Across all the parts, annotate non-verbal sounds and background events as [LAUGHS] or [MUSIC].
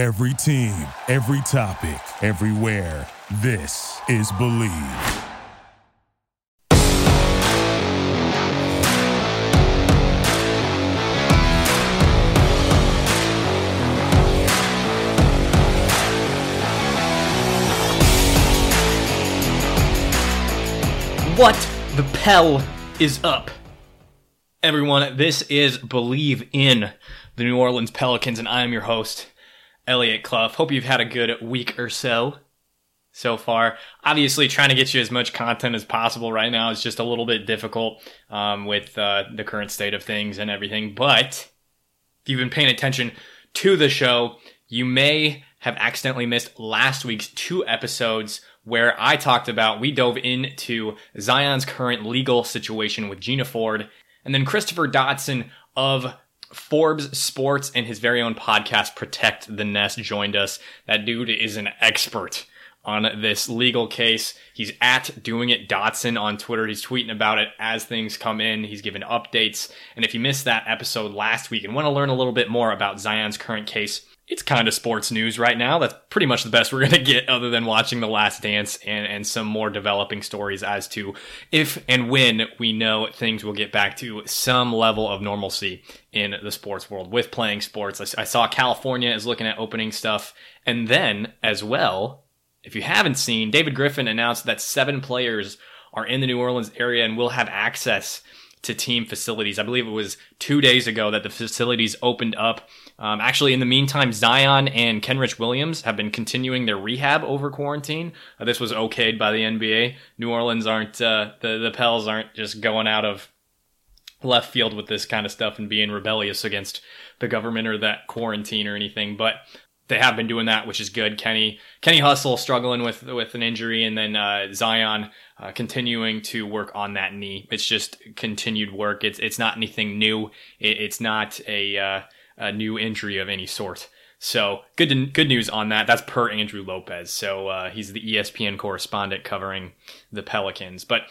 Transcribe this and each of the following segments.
Every team, every topic, everywhere. This is Bleav. What the Pell is up? Everyone, this is Bleav in the New Orleans Pelicans, and I am your host, Elliot Clough. Hope you've had a good week or so so far. Obviously, trying to get you as much content as possible right now is just a little bit difficult um, with uh, the current state of things and everything. But if you've been paying attention to the show, you may have accidentally missed last week's two episodes where I talked about, we dove into Zion's current legal situation with Gina Ford, and then Christopher Dotson of Forbes Sports and his very own podcast, Protect the Nest, joined us. That dude is an expert on this legal case. He's at Doing It Dotson on Twitter. He's tweeting about it as things come in. He's giving updates. And if you missed that episode last week and want to learn a little bit more about Zion's current case, it's kind of sports news right now. That's pretty much the best we're going to get other than watching The Last Dance and, and some more developing stories as to if and when we know things will get back to some level of normalcy in the sports world with playing sports. I, I saw California is looking at opening stuff. And then as well, if you haven't seen, David Griffin announced that seven players are in the New Orleans area and will have access to team facilities. I believe it was two days ago that the facilities opened up. Um, actually, in the meantime, Zion and Kenrich Williams have been continuing their rehab over quarantine. Uh, this was okayed by the NBA. New Orleans aren't uh, the the Pels aren't just going out of left field with this kind of stuff and being rebellious against the government or that quarantine or anything. But they have been doing that, which is good. Kenny Kenny Hustle struggling with with an injury, and then uh, Zion uh, continuing to work on that knee. It's just continued work. It's it's not anything new. It, it's not a, uh, a new injury of any sort. So good to, good news on that. That's per Andrew Lopez. So uh, he's the ESPN correspondent covering the Pelicans. But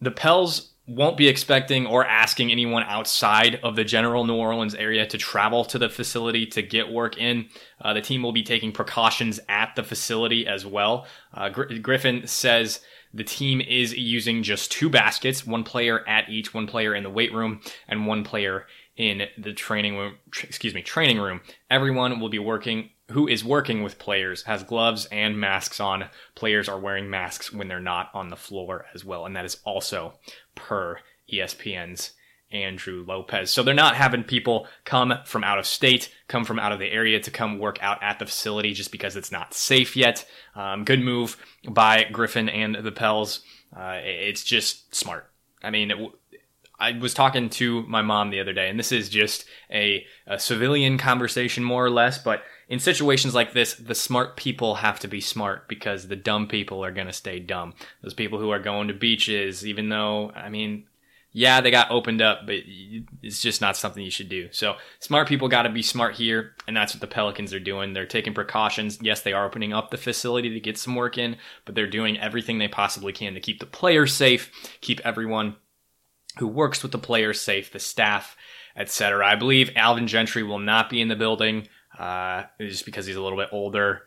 the Pels won't be expecting or asking anyone outside of the general New Orleans area to travel to the facility to get work in. Uh, the team will be taking precautions at the facility as well. Uh, Gr- Griffin says the team is using just two baskets, one player at each, one player in the weight room, and one player in the training room. Excuse me, training room. Everyone will be working who is working with players has gloves and masks on. Players are wearing masks when they're not on the floor as well, and that is also per ESPN's Andrew Lopez. So they're not having people come from out of state, come from out of the area to come work out at the facility just because it's not safe yet. Um, good move by Griffin and the Pels. Uh, it's just smart. I mean, it, I was talking to my mom the other day, and this is just a, a civilian conversation, more or less, but in situations like this, the smart people have to be smart because the dumb people are going to stay dumb. Those people who are going to beaches, even though, I mean, yeah, they got opened up, but it's just not something you should do. So smart people got to be smart here, and that's what the Pelicans are doing. They're taking precautions. Yes, they are opening up the facility to get some work in, but they're doing everything they possibly can to keep the players safe, keep everyone who works with the players safe, the staff, etc. I believe Alvin Gentry will not be in the building uh, just because he's a little bit older.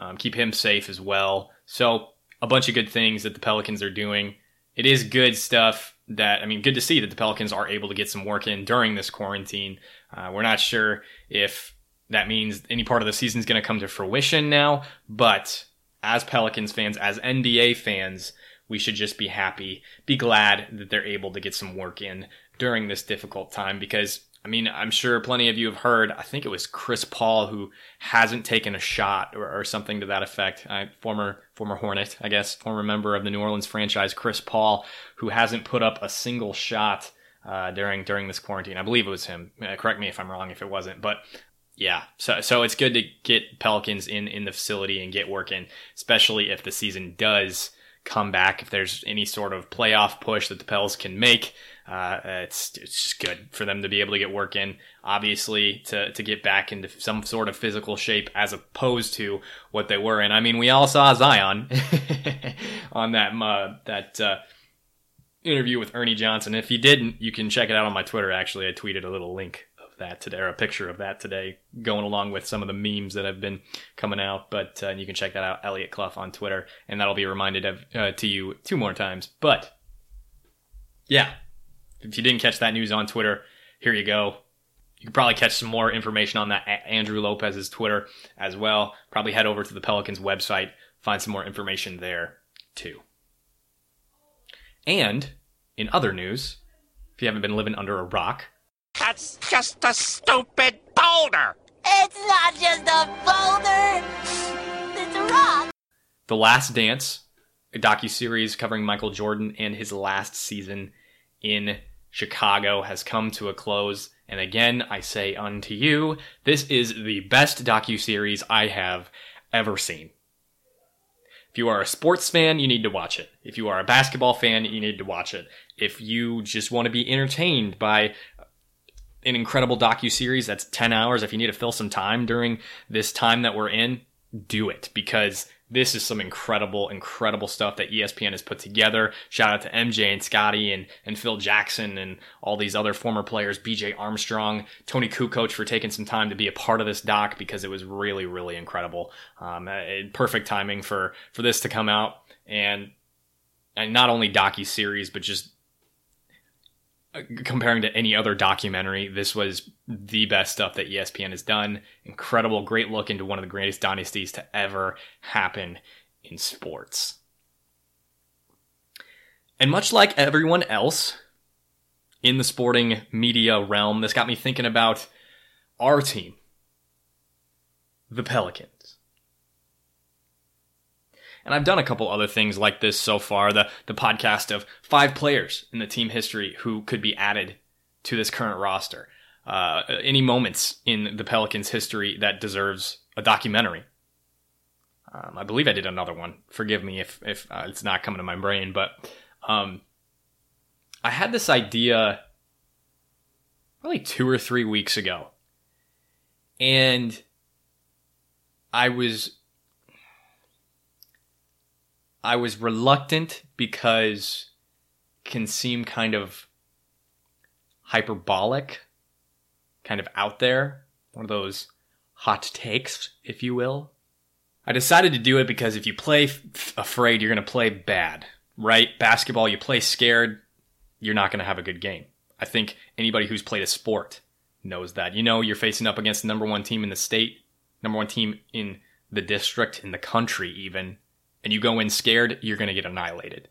Um, keep him safe as well. So a bunch of good things that the Pelicans are doing. It is good stuff that I mean, good to see that the Pelicans are able to get some work in during this quarantine. Uh, we're not sure if that means any part of the season is going to come to fruition now, but as Pelicans fans, as NBA fans, we should just be happy, be glad that they're able to get some work in during this difficult time because I mean, I'm sure plenty of you have heard. I think it was Chris Paul who hasn't taken a shot or, or something to that effect. Uh, former former Hornet, I guess, former member of the New Orleans franchise, Chris Paul, who hasn't put up a single shot uh, during during this quarantine. I believe it was him. Uh, correct me if I'm wrong if it wasn't, but yeah. So so it's good to get Pelicans in in the facility and get working, especially if the season does come back. If there's any sort of playoff push that the Pels can make uh, it's it's just good for them to be able to get work in. Obviously, to to get back into some sort of physical shape as opposed to what they were in. I mean, we all saw Zion [LAUGHS] on that uh, that uh, interview with Ernie Johnson. If you didn't, you can check it out on my Twitter. Actually, I tweeted a little link of that today, or a picture of that today, going along with some of the memes that have been coming out. But uh, you can check that out, Elliot Clough on Twitter, and that'll be reminded of uh, to you two more times. But yeah, if you didn't catch that news on Twitter, here you go. You can probably catch some more information on that at Andrew Lopez's Twitter as well. Probably head over to the Pelicans website, find some more information there too. And in other news, if you haven't been living under a rock, That's just a stupid boulder. It's not just a boulder. It's a rock. The Last Dance, a docu-series covering Michael Jordan and his last season in Chicago has come to a close. And again, I say unto you, this is the best docu-series I have ever seen. If you are a sports fan, you need to watch it. If you are a basketball fan, you need to watch it. If you just want to be entertained by an incredible docu-series that's 10 hours, if you need to fill some time during this time that we're in, do it because this is some incredible, incredible stuff that ESPN has put together. Shout out to MJ and Scottie and, and Phil Jackson and all these other former players, BJ Armstrong, Toni Kukoc for taking some time to be a part of this doc because it was really, really incredible. Um, uh, perfect timing for, for this to come out and, and not only docu series, but just comparing to any other documentary, this was the best stuff that ESPN has done. Incredible, great look into one of the greatest dynasties to ever happen in sports. And much like everyone else in the sporting media realm, this got me thinking about our team, the Pelicans. And I've done a couple other things like this so far. The the podcast of five players in the team history who could be added to this current roster. Uh, any moments in the Pelicans' history that deserves a documentary. Um, I believe I did another one. Forgive me if if uh, it's not coming to my brain, but um, I had this idea probably two or three weeks ago, and I was I was reluctant because can seem kind of hyperbolic, kind of out there, one of those hot takes, if you will. I decided to do it because if you play f- afraid, you're going to play bad, right? Basketball, you play scared, you're not going to have a good game. I think anybody who's played a sport knows that. You know, you're facing up against the number one team in the state, number one team in the district, in the country, even and you go in scared, you're going to get annihilated.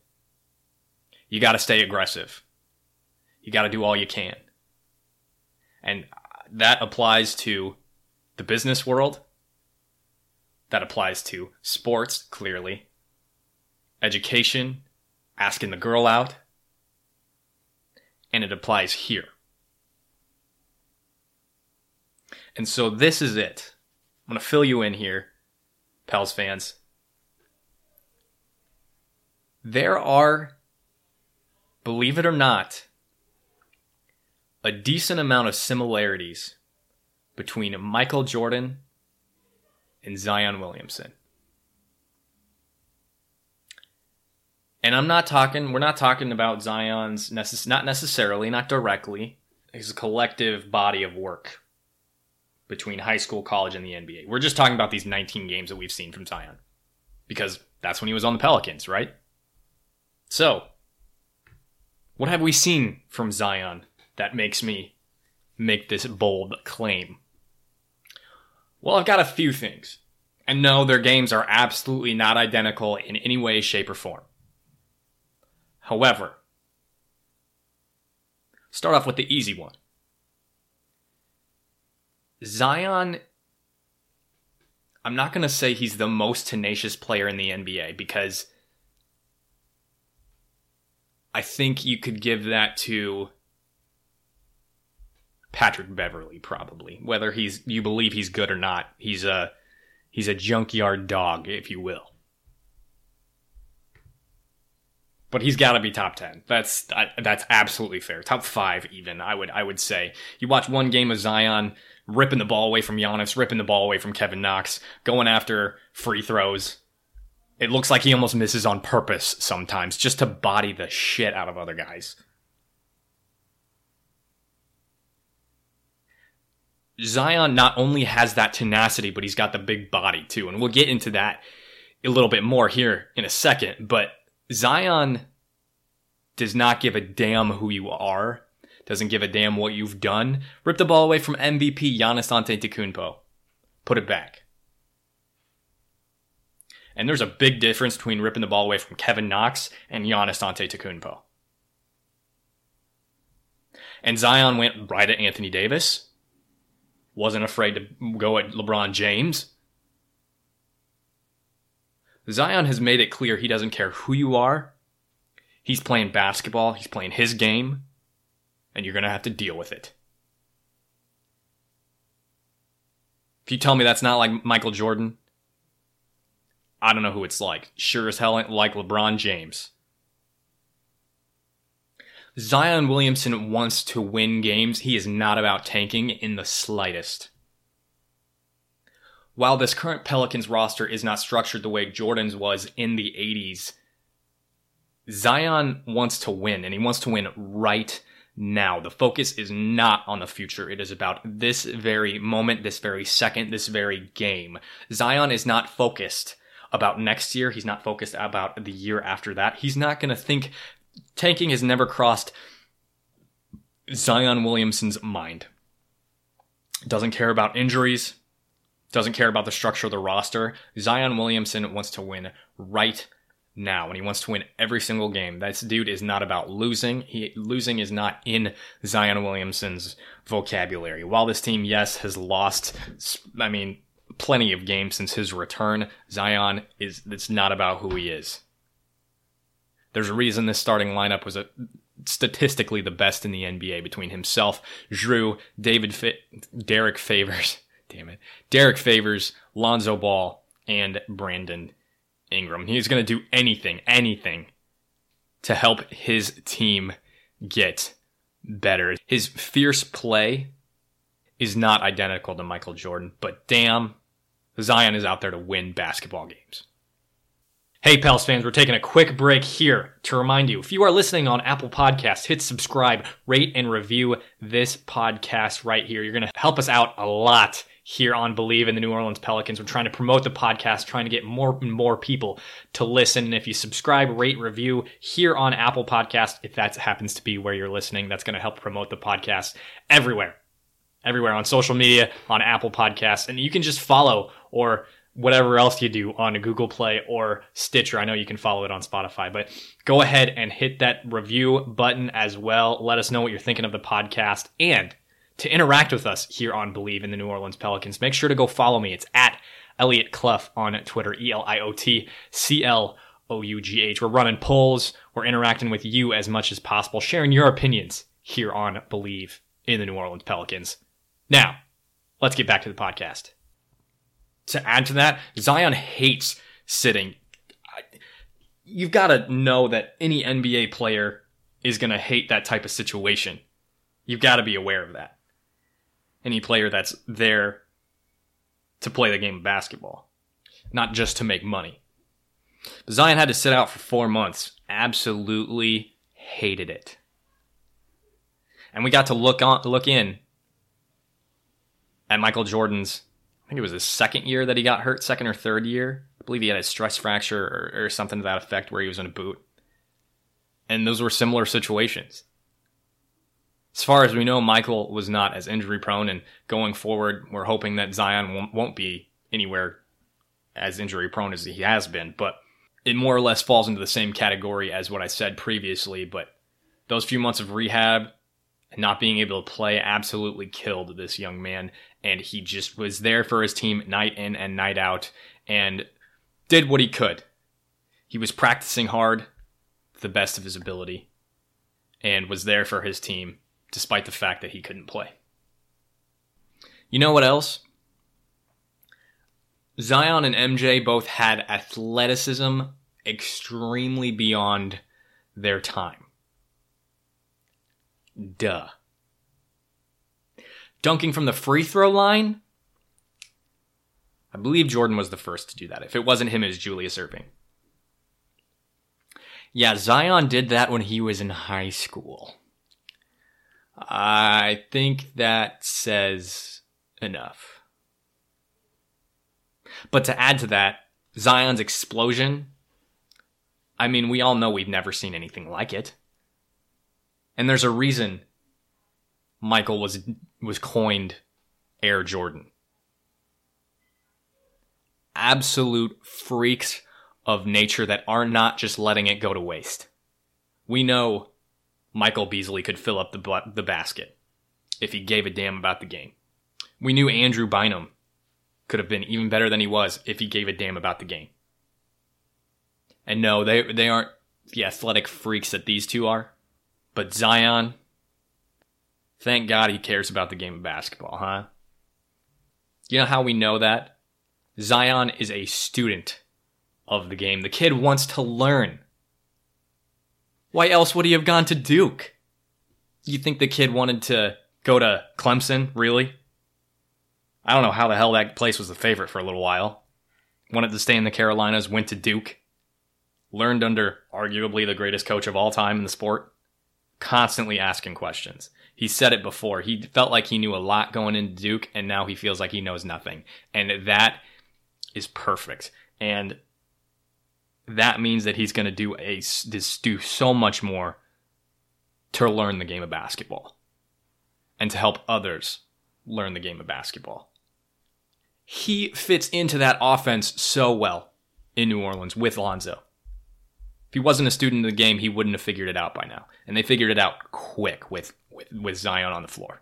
You got to stay aggressive. You got to do all you can. And that applies to the business world. That applies to sports, clearly. Education, asking the girl out. And it applies here. And so this is it. I'm going to fill you in here, Pels fans there are, believe it or not, a decent amount of similarities between Michael Jordan and Zion Williamson. And I'm not talking, we're not talking about Zion's, necess- not necessarily, not directly, his collective body of work between high school, college, and the NBA. We're just talking about these 19 games that we've seen from Zion. Because that's when he was on the Pelicans, right? So, what have we seen from Zion that makes me make this bold claim? Well, I've got a few things. And no, their games are absolutely not identical in any way, shape, or form. However, start off with the easy one. Zion, I'm not going to say he's the most tenacious player in the NBA because I think you could give that to Patrick Beverley probably. Whether he's you believe he's good or not, he's a he's a junkyard dog, if you will. But he's got to be top 10. That's that's absolutely fair. Top 5 even, I would I would say. You watch one game of Zion ripping the ball away from Giannis, ripping the ball away from Kevin Knox, going after free throws, it looks like he almost misses on purpose sometimes just to body the shit out of other guys. Zion not only has that tenacity, but he's got the big body too. And we'll get into that a little bit more here in a second. But Zion does not give a damn who you are, doesn't give a damn what you've done. Rip the ball away from MVP Giannis Antetokounmpo. Put it back. And there's a big difference between ripping the ball away from Kevin Knox and Giannis Antetokounmpo. And Zion went right at Anthony Davis. Wasn't afraid to go at LeBron James. Zion has made it clear he doesn't care who you are. He's playing basketball, he's playing his game, and you're going to have to deal with it. If you tell me that's not like Michael Jordan, I don't know who it's like. Sure as hell ain't like LeBron James. Zion Williamson wants to win games. He is not about tanking in the slightest. While this current Pelicans roster is not structured the way Jordan's was in the 80s, Zion wants to win, and he wants to win right now. The focus is not on the future. It is about this very moment, this very second, this very game. Zion is not focused about next year. He's not focused about the year after that. He's not going to think tanking has never crossed Zion Williamson's mind. Doesn't care about injuries, doesn't care about the structure of the roster. Zion Williamson wants to win right now and he wants to win every single game. This dude is not about losing. He losing is not in Zion Williamson's vocabulary. While this team yes has lost I mean plenty of games since his return, Zion is it's not about who he is. There's a reason this starting lineup was a, statistically the best in the NBA between himself, Jrue, David, Fa- Derek Favors, [LAUGHS] damn it, Derek Favors, Lonzo Ball, and Brandon Ingram. He's going to do anything, anything to help his team get better. His fierce play is not identical to Michael Jordan, but damn, Zion is out there to win basketball games. Hey, Pels fans, we're taking a quick break here to remind you if you are listening on Apple Podcasts, hit subscribe, rate, and review this podcast right here. You're going to help us out a lot here on Bleav in the New Orleans Pelicans. We're trying to promote the podcast, trying to get more and more people to listen. And if you subscribe, rate, review here on Apple Podcast, if that happens to be where you're listening, that's going to help promote the podcast everywhere. Everywhere on social media, on Apple Podcasts. And you can just follow or whatever else you do on Google Play or Stitcher. I know you can follow it on Spotify, but go ahead and hit that review button as well. Let us know what you're thinking of the podcast and to interact with us here on Bleav in the New Orleans Pelicans. Make sure to go follow me. It's at Elliot Clough on Twitter, E L I O T C L O U G H. We're running polls. We're interacting with you as much as possible, sharing your opinions here on Bleav in the New Orleans Pelicans. Now, let's get back to the podcast to add to that, Zion hates sitting. You've got to know that any NBA player is going to hate that type of situation. You've got to be aware of that. Any player that's there to play the game of basketball, not just to make money. But Zion had to sit out for four months. Absolutely hated it. And we got to look on, look in at Michael Jordan's I think it was his second year that he got hurt, second or third year. I believe he had a stress fracture or, or something to that effect where he was in a boot. And those were similar situations. As far as we know, Michael was not as injury prone, and going forward, we're hoping that Zion won't, won't be anywhere as injury prone as he has been. But it more or less falls into the same category as what I said previously. But those few months of rehab and not being able to play absolutely killed this young man and he just was there for his team night in and night out and did what he could. He was practicing hard the best of his ability and was there for his team despite the fact that he couldn't play. You know what else? Zion and MJ both had athleticism extremely beyond their time. Duh. Dunking from the free throw line? I believe Jordan was the first to do that. If it wasn't him, it was Julius Erving. Yeah, Zion did that when he was in high school. I think that says enough. But to add to that, Zion's explosion, I mean, we all know we've never seen anything like it. And there's a reason Michael was was coined Air Jordan. Absolute freaks of nature that are not just letting it go to waste. We know Michael Beasley could fill up the the basket if he gave a damn about the game. We knew Andrew Bynum could have been even better than he was if he gave a damn about the game. And no, they they aren't the athletic freaks that these two are. But Zion, thank God he cares about the game of basketball, huh? You know how we know that? Zion is a student of the game. The kid wants to learn. Why else would he have gone to Duke? You think the kid wanted to go to Clemson, really? I don't know how the hell that place was the favorite for a little while. Wanted to stay in the Carolinas, went to Duke, learned under arguably the greatest coach of all time in the sport, constantly asking questions. He said it before. He felt like he knew a lot going into Duke, and now he feels like he knows nothing. And that is perfect. And that means that he's going to do a do so much more to learn the game of basketball and to help others learn the game of basketball he fits into that offense so well in New Orleans with Lonzo. If he wasn't a student of the game, he wouldn't have figured it out by now. And they figured it out quick with, with, with Zion on the floor.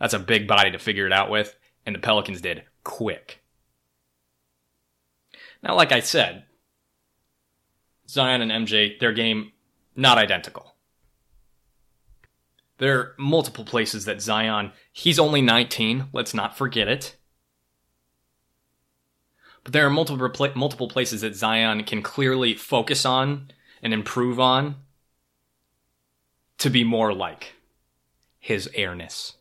That's a big body to figure it out with, and the Pelicans did quick. Now, like I said, Zion and MJ, their game not identical. There are multiple places that Zion, he's only 19, let's not forget it. But there are multiple multiple places that Zion can clearly focus on and improve on to be more like his airness.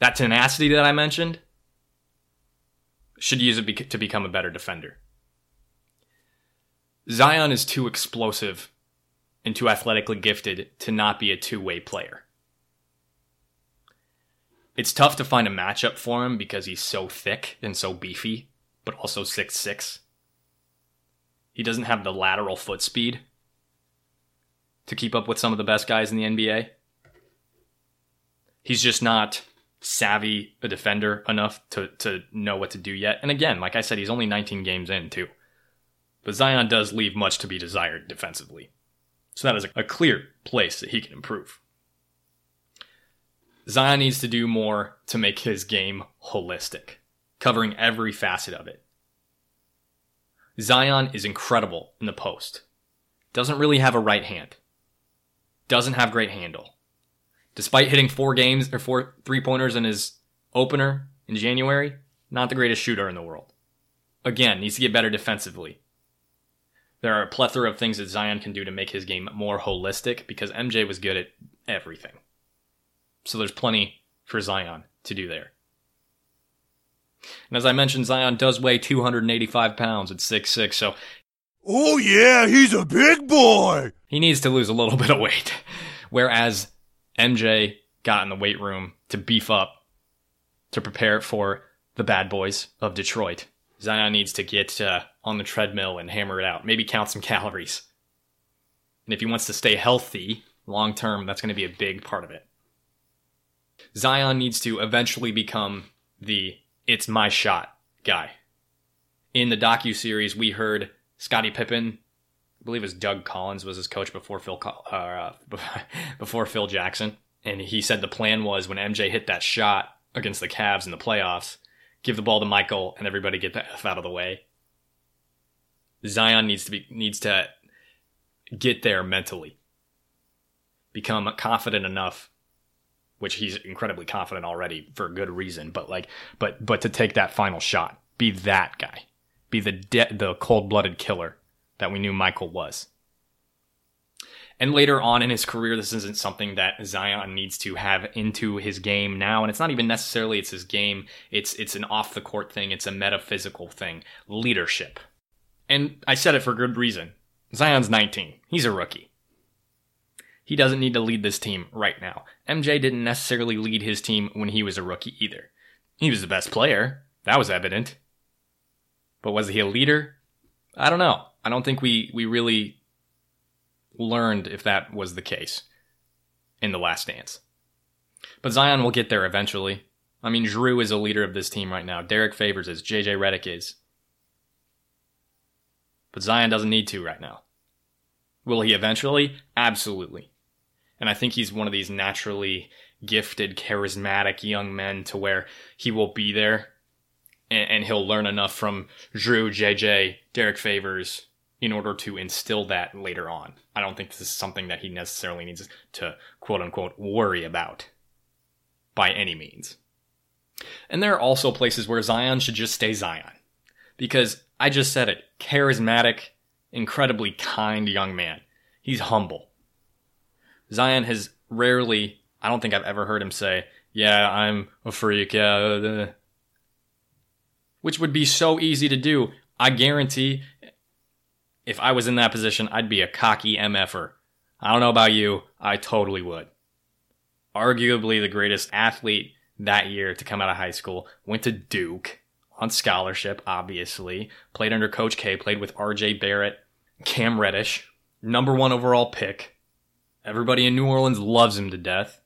That tenacity that I mentioned should use it to become a better defender. Zion is too explosive and too athletically gifted to not be a two way player. It's tough to find a matchup for him because he's so thick and so beefy, but also six six. He doesn't have the lateral foot speed to keep up with some of the best guys in the NBA. He's just not savvy a defender enough to, to know what to do yet. And again, like I said, he's only 19 games in, too. But Zion does leave much to be desired defensively. So that is a clear place that he can improve. Zion needs to do more to make his game holistic, covering every facet of it. Zion is incredible in the post. Doesn't really have a right hand. Doesn't have great handle. Despite hitting four games or four three pointers in his opener in January, not the greatest shooter in the world. Again, needs to get better defensively. There are a plethora of things that Zion can do to make his game more holistic because MJ was good at everything. So there's plenty for Zion to do there. And as I mentioned, Zion does weigh 285 pounds at 6'6, so. Oh, yeah, he's a big boy! He needs to lose a little [LAUGHS] bit of weight. Whereas MJ got in the weight room to beef up to prepare for the bad boys of Detroit. Zion needs to get uh, on the treadmill and hammer it out, maybe count some calories. And if he wants to stay healthy long term, that's going to be a big part of it. Zion needs to eventually become the it's my shot guy. In the docu series, we heard Scottie Pippen, I believe it was Doug Collins was his coach before Phil uh, [LAUGHS] before Phil Jackson, and he said the plan was when MJ hit that shot against the Cavs in the playoffs, give the ball to Michael and everybody get the f out of the way. Zion needs to be needs to get there mentally, become confident enough which he's incredibly confident already for good reason. But like, but but to take that final shot, be that guy, be the de- the cold blooded killer that we knew Michael was. And later on in his career, this isn't something that Zion needs to have into his game now. And it's not even necessarily it's his game. It's it's an off the court thing. It's a metaphysical thing. Leadership. And I said it for good reason. Zion's 19. He's a rookie. He doesn't need to lead this team right now. MJ didn't necessarily lead his team when he was a rookie either. He was the best player. That was evident. But was he a leader? I don't know. I don't think we, we really learned if that was the case in the last dance. But Zion will get there eventually. I mean, Jrue is a leader of this team right now. Derek Favors is. JJ Redick is. But Zion doesn't need to right now. Will he eventually? Absolutely. And I think he's one of these naturally gifted, charismatic young men to where he will be there and, and he'll learn enough from Jrue, JJ, Derek Favors in order to instill that later on. I don't think this is something that he necessarily needs to quote unquote worry about by any means. And there are also places where Zion should just stay Zion. Because I just said it charismatic, incredibly kind young man. He's humble. Zion has rarely, I don't think I've ever heard him say, Yeah, I'm a freak. Yeah. Uh, which would be so easy to do. I guarantee if I was in that position, I'd be a cocky MFer. I don't know about you, I totally would. Arguably the greatest athlete that year to come out of high school, went to Duke on scholarship, obviously, played under Coach K, played with RJ Barrett, Cam Reddish, number one overall pick. Everybody in New Orleans loves him to death.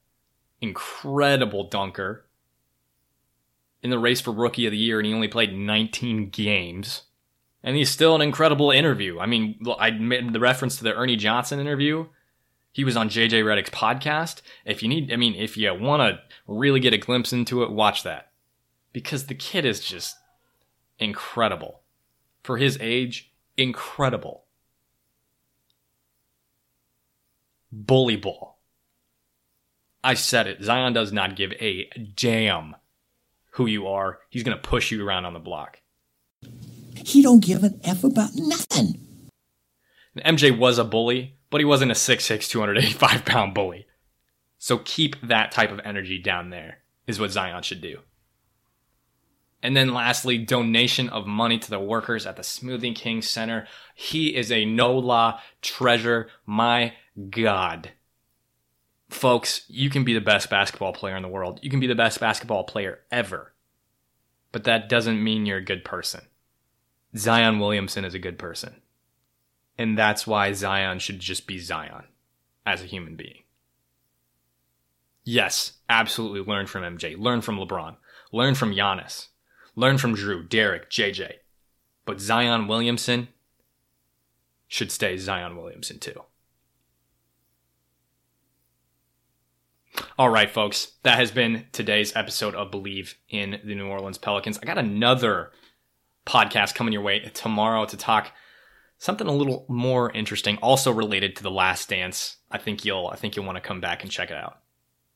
Incredible dunker. In the race for Rookie of the Year, and he only played 19 games. And he's still an incredible interview. I mean, I made the reference to the Ernie Johnson interview. He was on JJ Redick's podcast. If you need, I mean, if you want to really get a glimpse into it, watch that. Because the kid is just incredible. For his age, incredible. Bully ball. I said it. Zion does not give a damn who you are. He's going to push you around on the block. He don't give an F about nothing. MJ was a bully, but he wasn't a 6'6", 285 pound bully. So keep that type of energy down there, is what Zion should do. And then lastly, donation of money to the workers at the Smoothie King Center. He is a NOLA treasure. My God. Folks, you can be the best basketball player in the world. You can be the best basketball player ever. But that doesn't mean you're a good person. Zion Williamson is a good person. And that's why Zion should just be Zion as a human being. Yes, absolutely learn from MJ, learn from LeBron, learn from Giannis, learn from Jrue, Derek, JJ. But Zion Williamson should stay Zion Williamson too. All right, folks, that has been today's episode of Bleav in the New Orleans Pelicans. I got another podcast coming your way tomorrow to talk something a little more interesting, also related to the Last Dance. I think you'll I think you'll want to come back and check it out.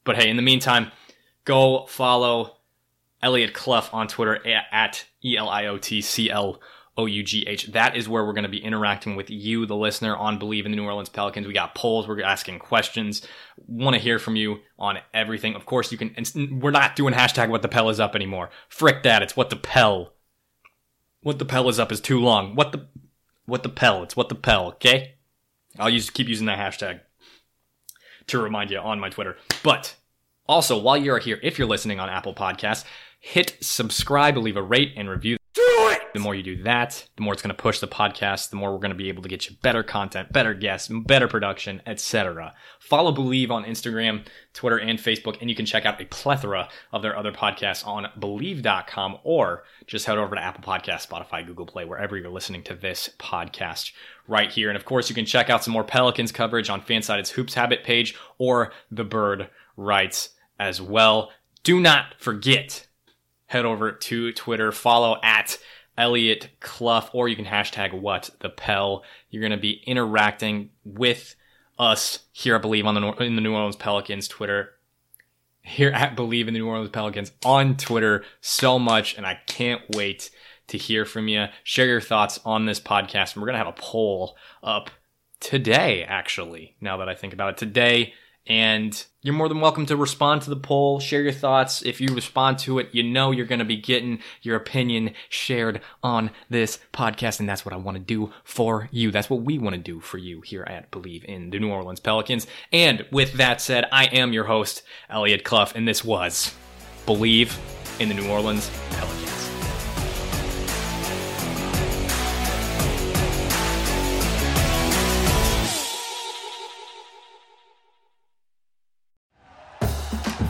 But hey, in the meantime, go follow Elliot Clough on Twitter at E L I O T C L O U G H. That is where we're going to be interacting with you, the listener, on Bleav in the New Orleans Pelicans. We got polls, we're asking questions. Want to hear from you on everything. Of course, you can. We're not doing hashtag what the Pel is up anymore. Frick that. It's what the Pel. What the Pel is up is too long. What the what the Pel. It's what the Pel. Okay. I'll use keep using that hashtag to remind you on my Twitter. But also, while you're here, if you're listening on Apple Podcasts, hit subscribe, leave a rate and review. The more you do that, the more it's going to push the podcast, the more we're going to be able to get you better content, better guests, better production, etc. Follow Bleav on Instagram, Twitter, and Facebook, and you can check out a plethora of their other podcasts on Bleav.com or just head over to Apple Podcasts, Spotify, Google Play, wherever you're listening to this podcast right here. And of course, you can check out some more Pelicans coverage on Fansided's Hoops Habit page or the Bird Writes as well. Do not forget, head over to Twitter, follow at Eliot Clough, or you can hashtag what the Pel. You're going to be interacting with us here, I believe, on the in the New Orleans Pelicans Twitter. Here at Bleav in the New Orleans Pelicans on Twitter so much, and I can't wait to hear from you. Share your thoughts on this podcast, and we're gonna have a poll up today. Actually, now that I think about it, today and you're more than welcome to respond to the poll, share your thoughts. If you respond to it, you know you're going to be getting your opinion shared on this podcast. And that's what I want to do for you. That's what we want to do for you here at Bleav in the New Orleans Pelicans. And with that said, I am your host, Elliot Clough, and this was Bleav in the New Orleans Pelicans.